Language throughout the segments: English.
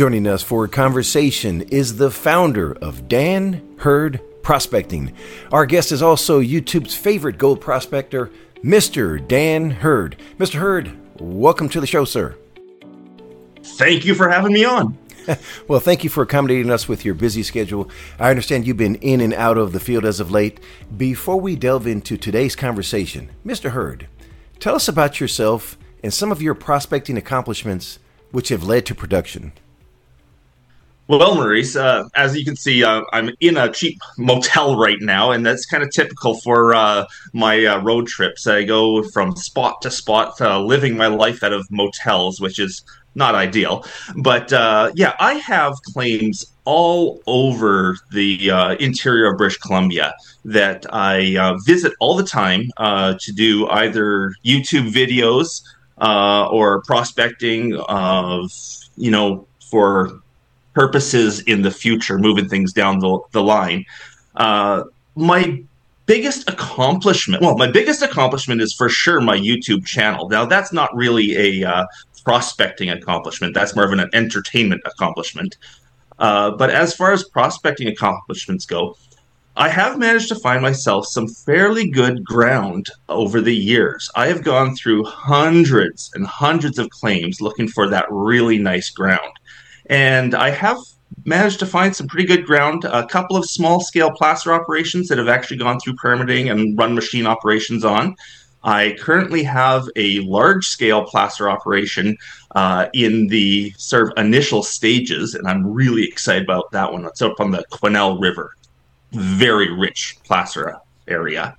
Joining us for a conversation is the founder of Dan Hurd Prospecting. Our guest is also YouTube's favorite gold prospector, Mr. Dan Hurd. Mr. Hurd, welcome to the show, sir. Thank you for having me on. well, thank you for accommodating us with your busy schedule. I understand you've been in and out of the field as of late. Before we delve into today's conversation, Mr. Hurd, tell us about yourself and some of your prospecting accomplishments which have led to production. Well, Maurice, uh, as you can see, uh, I'm in a cheap motel right now, and that's kind of typical for uh, my uh, road trips. I go from spot to spot, uh, living my life out of motels, which is not ideal. But uh, yeah, I have claims all over the interior of British Columbia that I visit all the time to do either YouTube videos or prospecting of, you know, for purposes in the future, moving things down the, the line. Uh, my biggest accomplishment, well, my biggest accomplishment is for sure my YouTube channel. Now, that's not really a uh, prospecting accomplishment, that's more of an entertainment accomplishment. Uh, but as far as prospecting accomplishments go, I have managed to find myself some fairly good ground over the years. I have gone through hundreds and hundreds of claims looking for that really nice ground. And I have managed to find some pretty good ground. A couple of small scale placer operations that have actually gone through permitting and run machine operations on. I currently have a large scale placer operation uh, in the sort of initial stages, and I'm really excited about that one. It's up on the Quesnel River. Very rich placer area.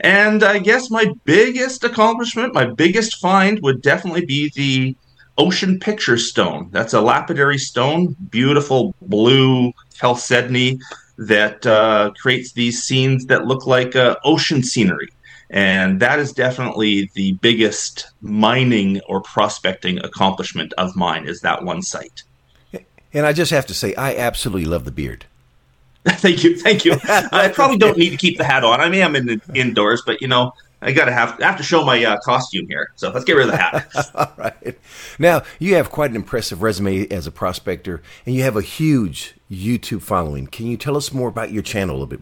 And I guess my biggest accomplishment, my biggest find would definitely be the Ocean Picture Stone. That's a lapidary stone, beautiful blue chalcedony that uh, creates these scenes that look like uh, ocean scenery. And that is definitely the biggest mining or prospecting accomplishment of mine is that one site. And I just have to say, I absolutely love the beard. thank you, thank you. I probably don't need to keep the hat on. I mean, I'm in indoors, but you know, I gotta have I have to show my uh, costume here. So let's get rid of the hat. All right. Now you have quite an impressive resume as a prospector, and you have a huge YouTube following. Can you tell us more about your channel a little bit?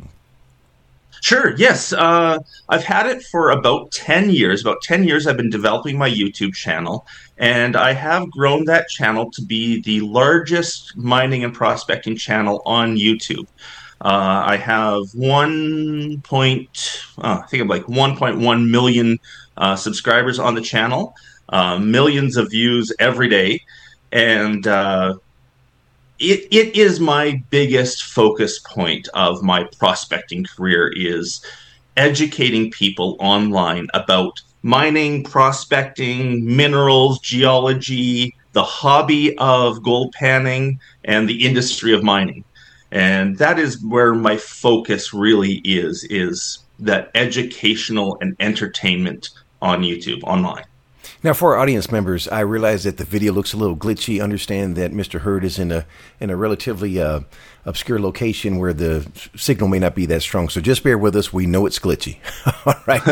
Sure. Yes. Uh, I've had it for about ten years. About ten years, I've been developing my YouTube channel, and I have grown that channel to be the largest mining and prospecting channel on YouTube. Uh, I have one point, uh, I think I'm like 1.1 million uh, subscribers on the channel, uh, millions of views every day, and uh, it it is my biggest focus point of my prospecting career is educating people online about mining, prospecting, minerals, geology, the hobby of gold panning, and the industry of mining and that is where my focus really is is that educational and entertainment on youtube online now, for our audience members, I realize that the video looks a little glitchy. Understand that Mr. Hurd is in a in a relatively uh, obscure location where the signal may not be that strong. So just bear with us. We know it's glitchy. All right.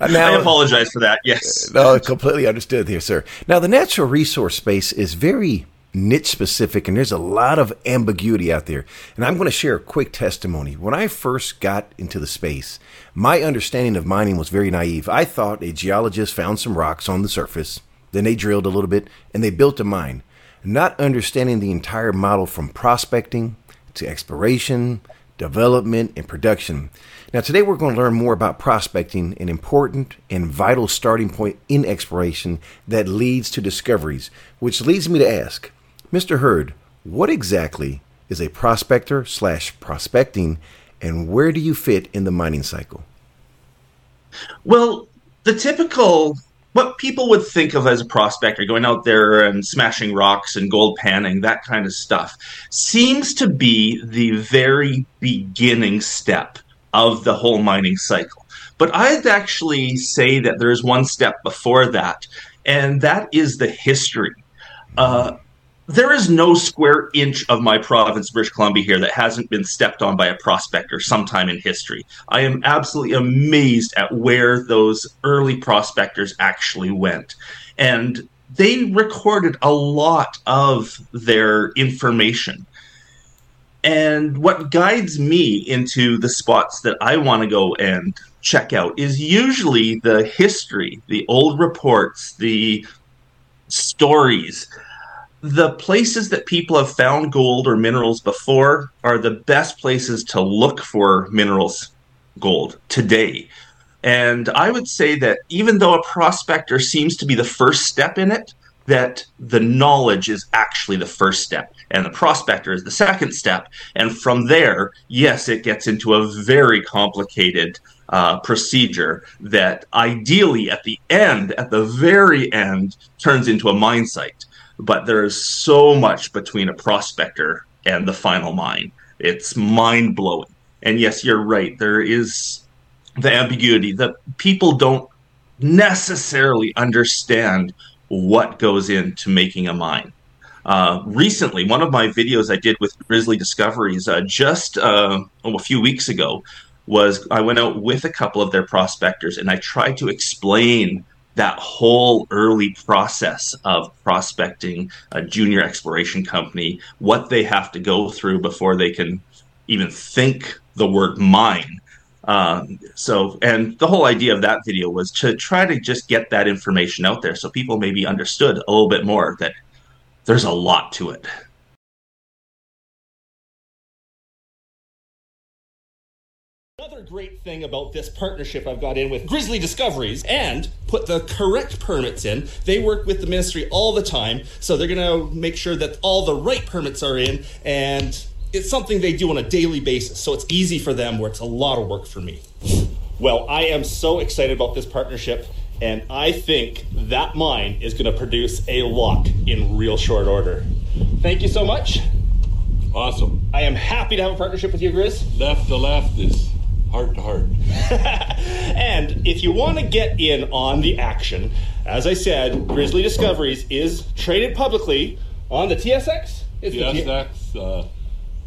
now, I apologize for that. Yes. No, completely understood here, sir. Now, the natural resource space is very niche specific, and there's a lot of ambiguity out there. And I'm going to share a quick testimony. When I first got into the space, my understanding of mining was very naive. I thought a geologist found some rocks on the surface, then they drilled a little bit, and they built a mine, not understanding the entire model from prospecting to exploration, development, and production. Now, today we're going to learn more about prospecting, an important and vital starting point in exploration that leads to discoveries, which leads me to ask Mr. Hurd, what exactly is a prospector slash prospecting, and where do you fit in the mining cycle? Well, the typical what people would think of as a prospector going out there and smashing rocks and gold panning that kind of stuff seems to be the very beginning step of the whole mining cycle but i'd actually say that there's one step before that and that is the history uh, there is no square inch of my province, British Columbia, here that hasn't been stepped on by a prospector sometime in history. I am absolutely amazed at where those early prospectors actually went. And they recorded a lot of their information. And what guides me into the spots that I want to go and check out is usually the history, the old reports, the stories. The places that people have found gold or minerals before are the best places to look for minerals, gold today. And I would say that even though a prospector seems to be the first step in it, that the knowledge is actually the first step and the prospector is the second step. And from there, yes, it gets into a very complicated uh, procedure that ideally at the end, at the very end, turns into a mine site. But there is so much between a prospector and the final mine. It's mind blowing. And yes, you're right. There is the ambiguity that people don't necessarily understand what goes into making a mine. Uh, recently, one of my videos I did with Grizzly Discoveries uh, just uh, oh, a few weeks ago was I went out with a couple of their prospectors and I tried to explain that whole early process of prospecting a junior exploration company, what they have to go through before they can even think the word mine. Um, so, and the whole idea of that video was to try to just get that information out there so people maybe understood a little bit more that there's a lot to it. Another great thing about this partnership I've got in with Grizzly Discoveries and put the correct permits in. They work with the ministry all the time, so they're going to make sure that all the right permits are in and it's something they do on a daily basis. So it's easy for them where it's a lot of work for me. Well, I am so excited about this partnership and I think that mine is going to produce a lot in real short order. Thank you so much. Awesome. I am happy to have a partnership with you, Grizz. Left to left is heart to heart. and if you want to get in on the action, as I said, Grizzly Discoveries is traded publicly on the TSX. It's TSX, the uh,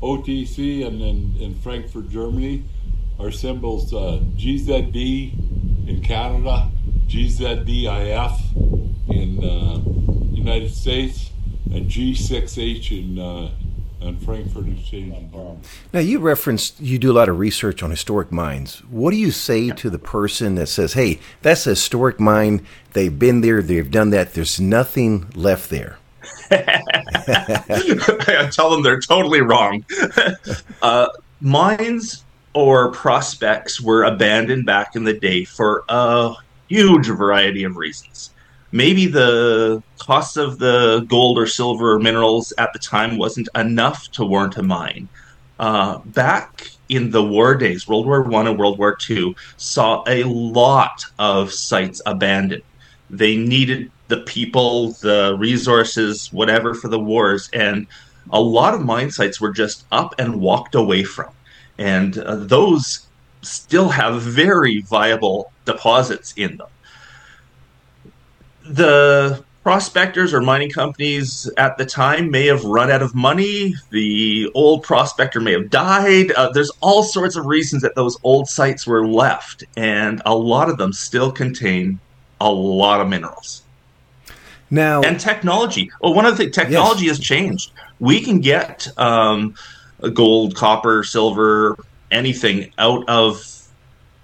OTC, and then in Frankfurt, Germany. Our symbols uh, GZD in Canada, GZDIF in uh, United States, and G6H in uh, and Frankfurt Exchange in Germany. Now, you referenced you do a lot of research on historic mines. What do you say to the person that says, hey, that's a historic mine, they've been there, they've done that, there's nothing left there? I tell them they're totally wrong. uh, mines or prospects were abandoned back in the day for a huge variety of reasons maybe the cost of the gold or silver minerals at the time wasn't enough to warrant a mine. Uh, back in the war days, World War One and World War Two saw a lot of sites abandoned. They needed the people, the resources, whatever for the wars, and a lot of mine sites were just up and walked away from. And uh, those still have very viable deposits in them the prospectors or mining companies at the time may have run out of money. The old prospector may have died. Uh, there's all sorts of reasons that those old sites were left, and a lot of them still contain a lot of minerals. Now and technology. Well, one of the technology yes. has changed. We can get um, gold, copper, silver, anything out of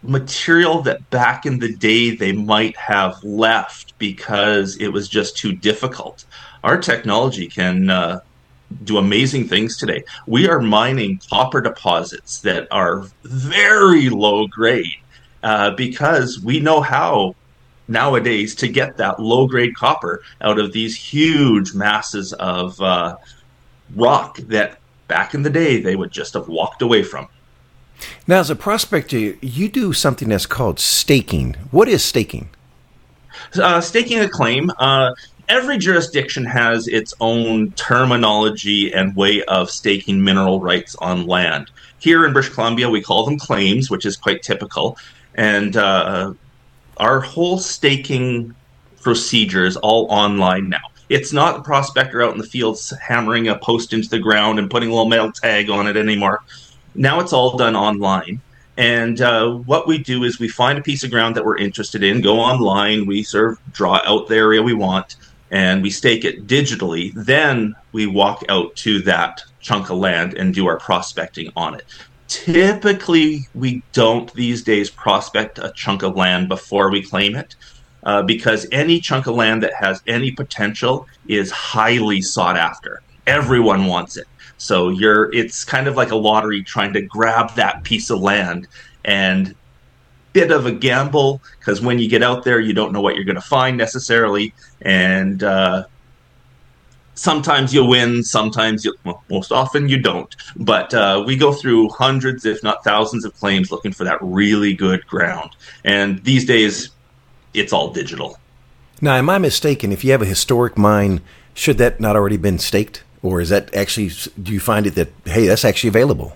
material that back in the day they might have left because it was just too difficult. Our technology can uh, do amazing things today. We are mining copper deposits that are very low grade uh, because we know how nowadays to get that low grade copper out of these huge masses of uh, rock that back in the day they would just have walked away from. Now, as a prospector, you do something that's called staking. What is staking? Uh, staking a claim. Uh, every jurisdiction has its own terminology and way of staking mineral rights on land. Here in British Columbia, we call them claims, which is quite typical. And uh, our whole staking procedure is all online now. It's not the prospector out in the fields hammering a post into the ground and putting a little metal tag on it anymore. Now it's all done online. And uh, what we do is we find a piece of ground that we're interested in, go online, we sort of draw out the area we want. and we stake it digitally. Then we walk out to that chunk of land and do our prospecting on it. Typically, we don't these days prospect a chunk of land before we claim it. Uh, because any chunk of land that has any potential is highly sought after. Everyone wants it. So you're it's kind of like a lottery trying to grab that piece of land and bit of a gamble because when you get out there you don't know what you're going to find necessarily. And uh, sometimes you win sometimes you well, most often you don't. But uh, we go through hundreds if not thousands of claims looking for that really good ground. And these days it's all digital. Now am i mistaken if you have a historic mine should that not already been staked or is that actually do you find it that hey that's actually available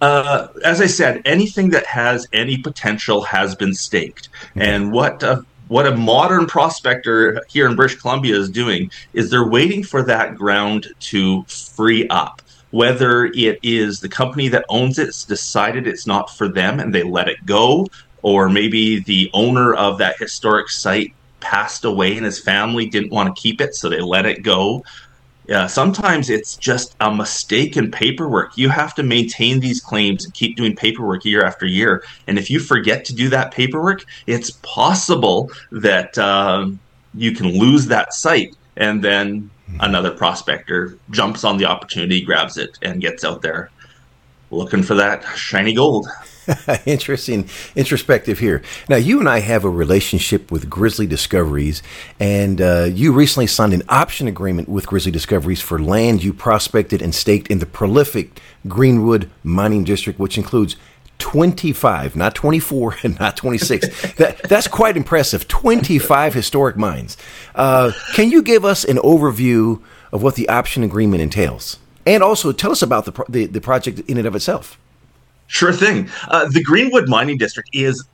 uh, as I said, anything that has any potential has been staked. And what uh, what a modern prospector here in British Columbia is doing is they're waiting for that ground to free up. Whether it is the company that owns it's decided it's not for them and they let it go, or maybe the owner of that historic site passed away and his family didn't want to keep it, so they let it go. Yeah, sometimes it's just a mistake in paperwork. You have to maintain these claims and keep doing paperwork year after year. And if you forget to do that paperwork, it's possible that um, you can lose that site. And then another prospector jumps on the opportunity, grabs it, and gets out there looking for that shiny gold. Interesting introspective here. Now, you and I have a relationship with Grizzly Discoveries, and uh, you recently signed an option agreement with Grizzly Discoveries for land you prospected and staked in the prolific Greenwood Mining District, which includes 25, not 24 and not 26. that, that's quite impressive. 25 historic mines. Uh, can you give us an overview of what the option agreement entails? And also tell us about the, the, the project in and of itself. Sure thing. Uh, the Greenwood Mining District is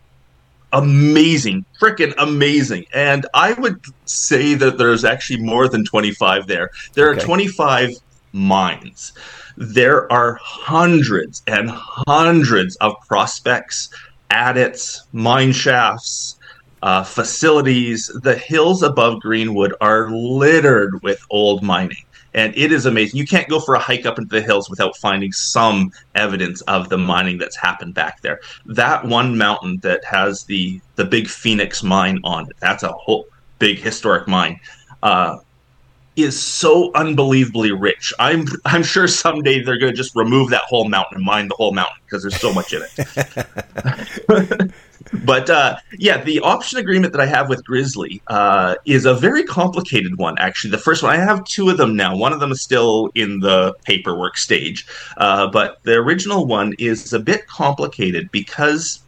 amazing, freaking amazing. And I would say that there's actually more than 25 there. There okay. are 25 mines. There are hundreds and hundreds of prospects, adits, mine shafts, uh, facilities. The hills above Greenwood are littered with old mining and it is amazing. You can't go for a hike up into the hills without finding some evidence of the mining that's happened back there. That one mountain that has the the big Phoenix mine on it, that's a whole big historic mine. Uh, is so unbelievably rich. I'm I'm sure someday they're going to just remove that whole mountain and mine the whole mountain because there's so much in it. but uh, yeah, the option agreement that I have with Grizzly uh, is a very complicated one. Actually, the first one I have two of them now. One of them is still in the paperwork stage, uh, but the original one is a bit complicated because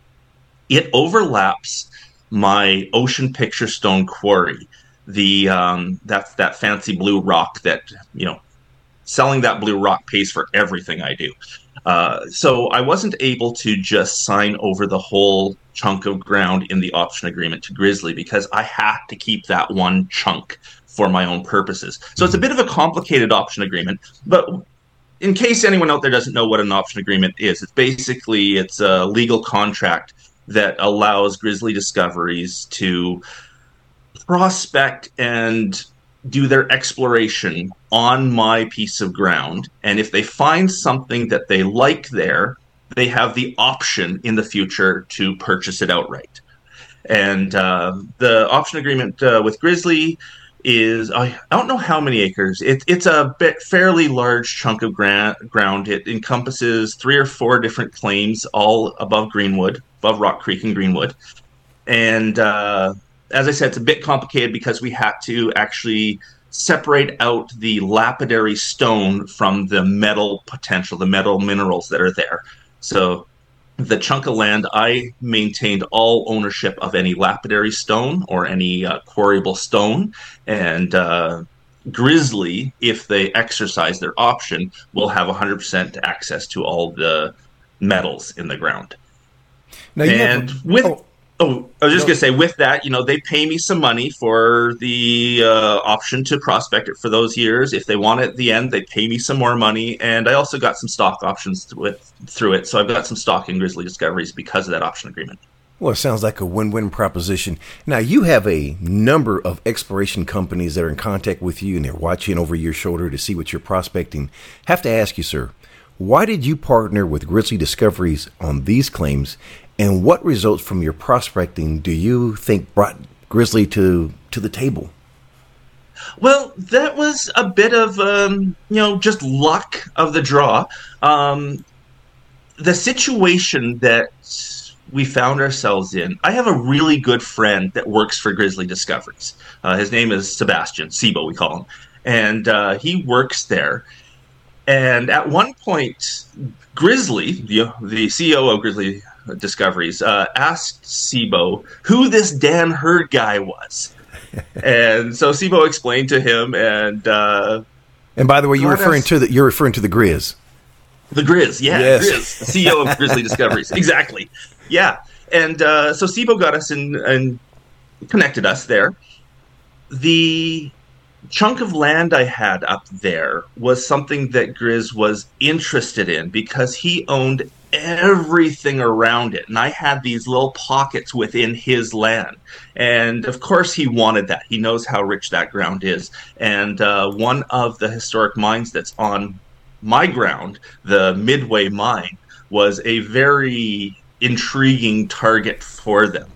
it overlaps my Ocean Picture Stone quarry. The um, that that fancy blue rock that you know, selling that blue rock pays for everything I do. Uh, so I wasn't able to just sign over the whole chunk of ground in the option agreement to Grizzly because I had to keep that one chunk for my own purposes. So it's a bit of a complicated option agreement, but in case anyone out there doesn't know what an option agreement is, it's basically it's a legal contract that allows Grizzly Discoveries to prospect and do their exploration on my piece of ground. And if they find something that they like there, they have the option in the future to purchase it outright. And uh, the option agreement uh, with Grizzly is I, don't know how many acres. It, it's a bit, fairly large chunk of gra- ground. It encompasses three or four different claims, all above Greenwood, above Rock Creek and Greenwood. And uh, as I said, it's a bit complicated because we had to actually separate out the lapidary stone from the metal potential, the metal minerals that are there. So the chunk of land, I maintained all ownership of any lapidary stone or any uh, quarryable stone. And uh, Grizzly, if they exercise their option, will have 100% access to all the metals in the ground. Now, and have, with. Oh Oh, I was just gonna say, with that, you know, they pay me some money for the uh, option to prospect it for those years. If they want it at the end, they pay me some more money, and I also got some stock options with through it. So I've got some stock in Grizzly Discoveries because of that option agreement. Well, it sounds like a win win proposition. Now, you have a number of exploration companies that are in contact with you and they're watching over your shoulder to see what you're prospecting. Have to ask you, sir, why did you partner with Grizzly Discoveries on these claims? And what results from your prospecting do you think brought Grizzly to, to the table? Well, that was a bit of um, you know just luck of the draw. Um, the situation that we found ourselves in. I have a really good friend that works for Grizzly Discoveries. Uh, his name is Sebastian Sibo, we call him, and uh, he works there. And at one point, Grizzly, the, the CEO of Grizzly Discoveries, uh, asked Sibo who this Dan Hurd guy was. and so Sibo explained to him, and uh, and by the way, you're referring to the you're referring to the Grizz. The Grizz, yeah, yes. Grizz, CEO of Grizzly Discoveries, exactly. Yeah, and uh, so Sibo got us in and connected us there. The chunk of land I had up there was something that Grizz was interested in because he owned everything around it. And I had these little pockets within his land. And of course, he wanted that. He knows how rich that ground is. And uh, one of the historic mines that's on my ground, the Midway Mine, was a very intriguing target for them.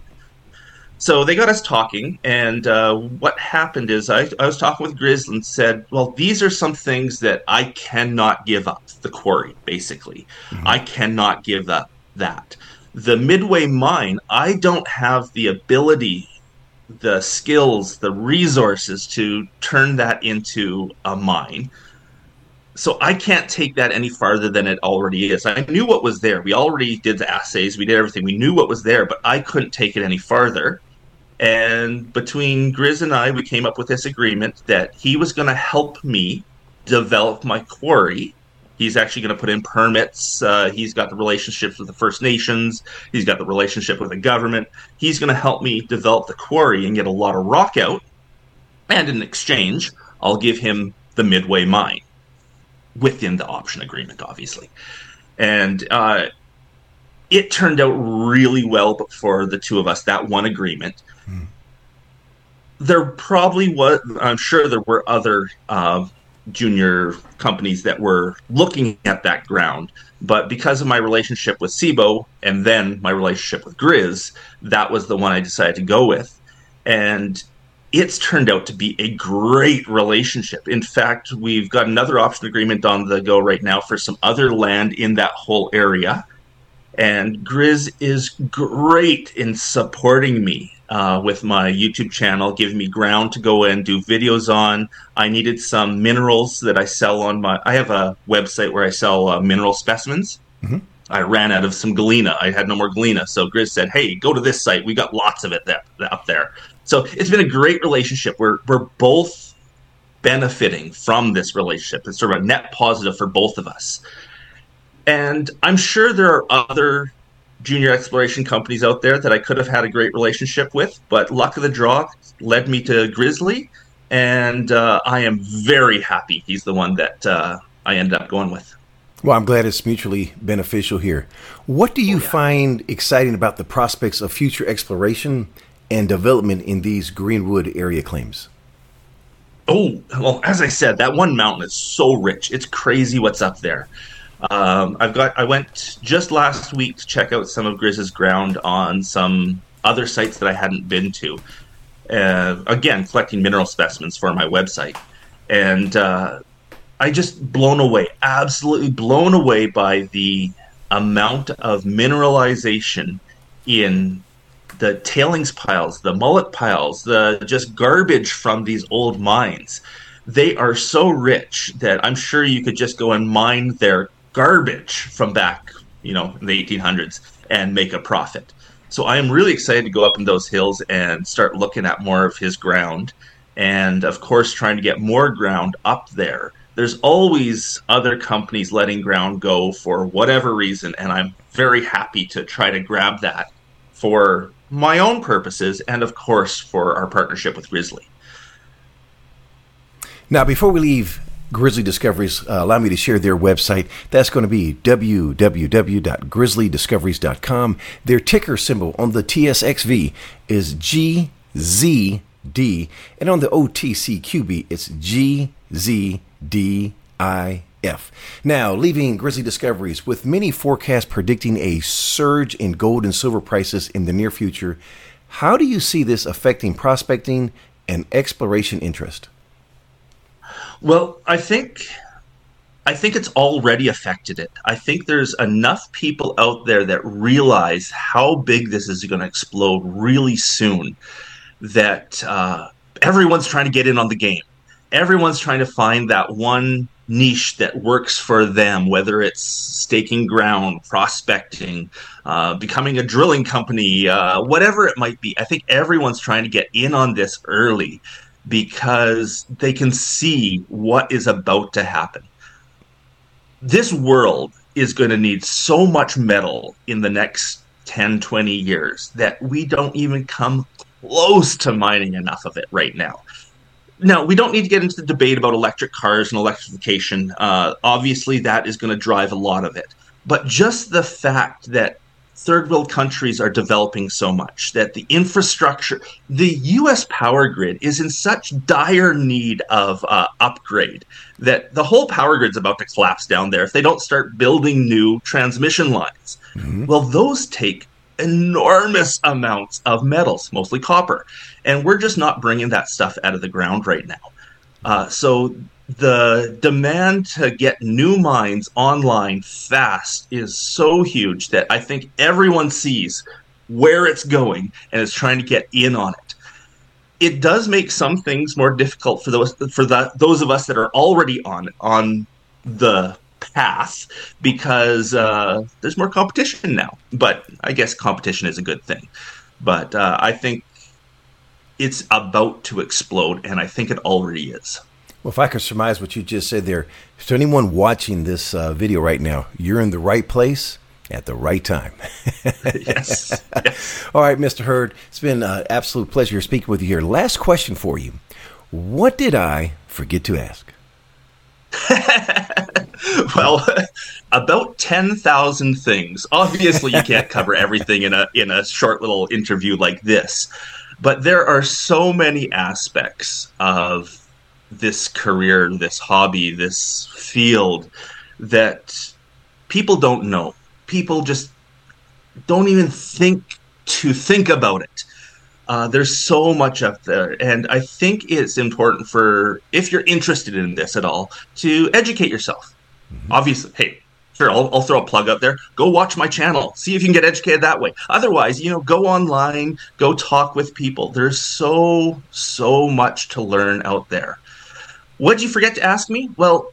So they got us talking, and uh, what happened is I, I was talking with Grizz and said, Well, these are some things that I cannot give up. The quarry, basically. Mm-hmm. I cannot give up that. The Midway mine, I don't have the ability, the skills, the resources to turn that into a mine so I can't take that any farther than it already is. I knew what was there. We already did the assays, we did everything. We knew what was there, but I couldn't take it any farther. And between Grizz and I, we came up with this agreement that he was going to help me develop my quarry. He's actually going to put in permits. Uh, he's got the relationships with the First Nations. He's got the relationship with the government. He's going to help me develop the quarry and get a lot of rock out. And in exchange, I'll give him the Midway mine within the option agreement, obviously. And uh, it turned out really well for the two of us, that one agreement. There probably was, I'm sure there were other uh, junior companies that were looking at that ground. But because of my relationship with Sibo and then my relationship with Grizz, that was the one I decided to go with. And it's turned out to be a great relationship. In fact, we've got another option agreement on the go right now for some other land in that whole area. And Grizz is great in supporting me uh, with my YouTube channel, giving me ground to go and do videos on. I needed some minerals that I sell on my. I have a website where I sell uh, mineral specimens. Mm-hmm. I ran out of some galena. I had no more galena, so Grizz said, "Hey, go to this site. We got lots of it that, up there." So it's been a great relationship. We're we're both benefiting from this relationship. It's sort of a net positive for both of us. And I'm sure there are other junior exploration companies out there that I could have had a great relationship with, but luck of the draw led me to Grizzly, and uh, I am very happy he's the one that uh, I ended up going with. Well, I'm glad it's mutually beneficial here. What do you oh, yeah. find exciting about the prospects of future exploration and development in these Greenwood area claims? Oh, well, as I said, that one mountain is so rich. It's crazy what's up there. Um, I've got. I went just last week to check out some of Grizz's ground on some other sites that I hadn't been to. Uh, again, collecting mineral specimens for my website, and uh, I just blown away, absolutely blown away by the amount of mineralization in the tailings piles, the mullet piles, the just garbage from these old mines. They are so rich that I'm sure you could just go and mine their garbage from back, you know, in the 1800s and make a profit. So I am really excited to go up in those hills and start looking at more of his ground. And of course, trying to get more ground up there. There's always other companies letting ground go for whatever reason. And I'm very happy to try to grab that for my own purposes and, of course, for our partnership with Grizzly. Now, before we leave Grizzly Discoveries uh, allow me to share their website. That's going to be www.grizzlydiscoveries.com. Their ticker symbol on the TSXV is GZD, and on the OTCQB, it's GZDIF. Now, leaving Grizzly Discoveries with many forecasts predicting a surge in gold and silver prices in the near future, how do you see this affecting prospecting and exploration interest? Well, I think I think it's already affected it. I think there's enough people out there that realize how big this is going to explode really soon that uh, everyone's trying to get in on the game. Everyone's trying to find that one niche that works for them, whether it's staking ground, prospecting, uh, becoming a drilling company, uh, whatever it might be. I think everyone's trying to get in on this early because they can see what is about to happen. This world is going to need so much metal in the next 10, 20 years that we don't even come close to mining enough of it right now. Now, we don't need to get into the debate about electric cars and electrification. Uh, obviously, that is going to drive a lot of it. But just the fact that third world countries are developing so much that the infrastructure, the U.S. power grid is in such dire need of uh, upgrade that the whole power grid's about to collapse down there if they don't start building new transmission lines. Mm-hmm. Well, those take enormous amounts of metals, mostly copper, and we're just not bringing that stuff out of the ground right now. Uh, so the demand to get new mines online fast is so huge that I think everyone sees where it's going and is trying to get in on it. It does make some things more difficult for those for the, those of us that are already on on the path because uh, there's more competition now. But I guess competition is a good thing. But uh, I think it's about to explode, and I think it already is. Well, if I could surmise what you just said there, to anyone watching this uh, video right now, you're in the right place at the right time. yes. yes. All right, Mr. Hurd, it's been an absolute pleasure speaking with you here. Last question for you. What did I forget to ask? well, about 10,000 things. Obviously, you can't cover everything in a in a short little interview like this. But there are so many aspects of this career, this hobby, this field that people don't know. People just don't even think to think about it. Uh, there's so much up there, and I think it's important for if you're interested in this at all to educate yourself. Mm-hmm. Obviously, hey, sure, I'll, I'll, throw a plug up there. Go watch my channel, see if you can get educated that way. Otherwise, you know, go online, go talk with people. There's so so much to learn out there. What'd you forget to ask me? Well,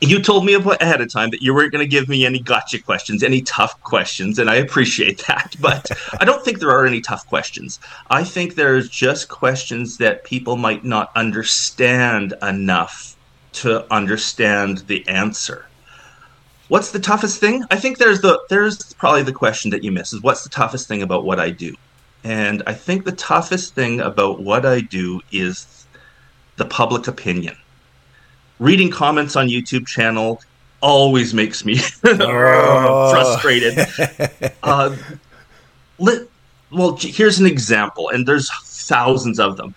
you told me ahead of time that you weren't going to give me any gotcha questions, any tough questions, and I appreciate that. But I don't think there are any tough questions. I think there's just questions that people might not understand enough to understand the answer. What's the toughest thing? I think there's the there's probably the question that you miss is what's the toughest thing about what I do? And I think the toughest thing about what I do is the public opinion. Reading comments on YouTube channel always makes me oh. frustrated. Uh, let, well, here's an example, and there's thousands of them.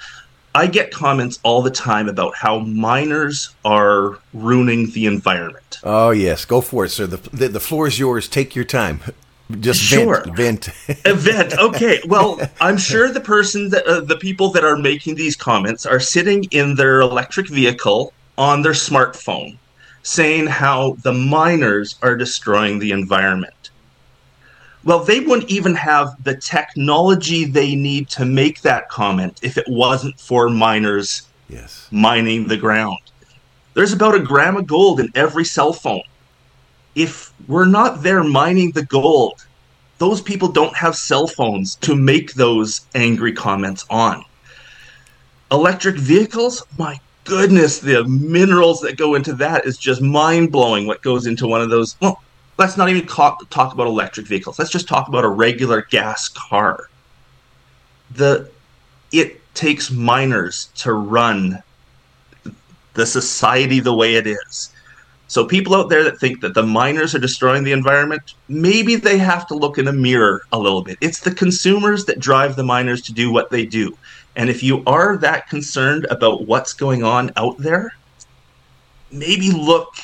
I get comments all the time about how miners are ruining the environment. Oh yes, go for it, sir. The the, the floor is yours. Take your time. Just sure. vent. Vent. Event. Okay. Well, I'm sure the person that uh, the people that are making these comments are sitting in their electric vehicle on their smartphone, saying how the miners are destroying the environment. Well, they wouldn't even have the technology they need to make that comment if it wasn't for miners yes. mining the ground. There's about a gram of gold in every cell phone if we're not there mining the gold, those people don't have cell phones to make those angry comments on. Electric vehicles, my goodness, the minerals that go into that is just mind blowing what goes into one of those. Well, let's not even talk, talk about electric vehicles. Let's just talk about a regular gas car. The it takes miners to run the society the way it is. So people out there that think that the miners are destroying the environment, maybe they have to look in a mirror a little bit. It's the consumers that drive the miners to do what they do. And if you are that concerned about what's going on out there, maybe look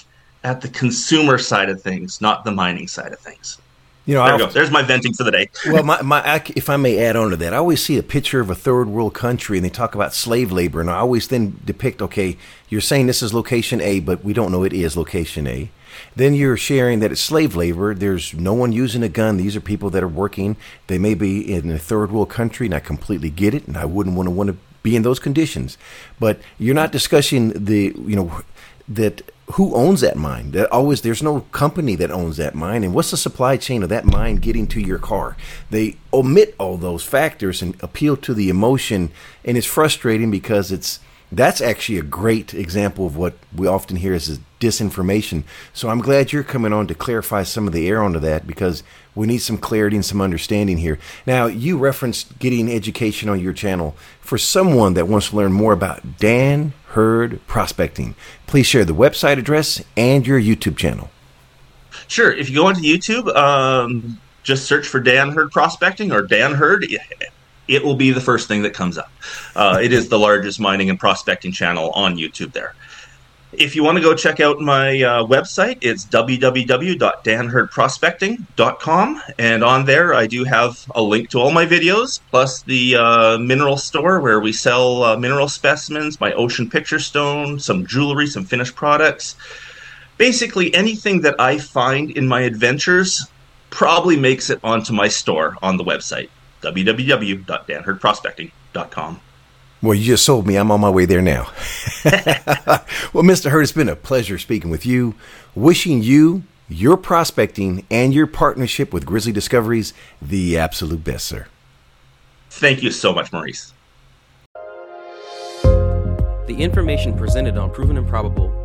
at the consumer side of things, not the mining side of things. You know, there go. There's my venting for the day. well, my, my, if I may add on to that, I always see a picture of a third world country, and they talk about slave labor, and I always then depict, okay, you're saying this is location A, but we don't know it is location A. Then you're sharing that it's slave labor. There's no one using a gun. These are people that are working. They may be in a third world country, and I completely get it, and I wouldn't want to want to be in those conditions. But you're not discussing the, you know, that who owns that mine? That always there's no company that owns that mine, and what's the supply chain of that mine getting to your car? They omit all those factors and appeal to the emotion, and it's frustrating because it's that's actually a great example of what we often hear as disinformation. So I'm glad you're coming on to clarify some of the air onto that because we need some clarity and some understanding here. Now, you referenced getting education on your channel. For someone that wants to learn more about Dan Hurd Prospecting, please share the website address and your YouTube channel. Sure. If you go onto YouTube, um, just search for Dan Hurd Prospecting or Dan Hurd it will be the first thing that comes up. Uh, it is the largest mining and prospecting channel on YouTube there. If you want to go check out my uh, website, it's www.danhurdprospecting.com. And on there, I do have a link to all my videos, plus the uh, mineral store where we sell uh, mineral specimens, my ocean picture stone, some jewelry, some finished products. Basically, anything that I find in my adventures probably makes it onto my store on the website www.danhurdprospecting.com. Well, you just sold me. I'm on my way there now. well, Mr. Hurd, it's been a pleasure speaking with you. Wishing you, your prospecting, and your partnership with Grizzly Discoveries the absolute best, sir. Thank you so much, Maurice. The information presented on Proven and Probable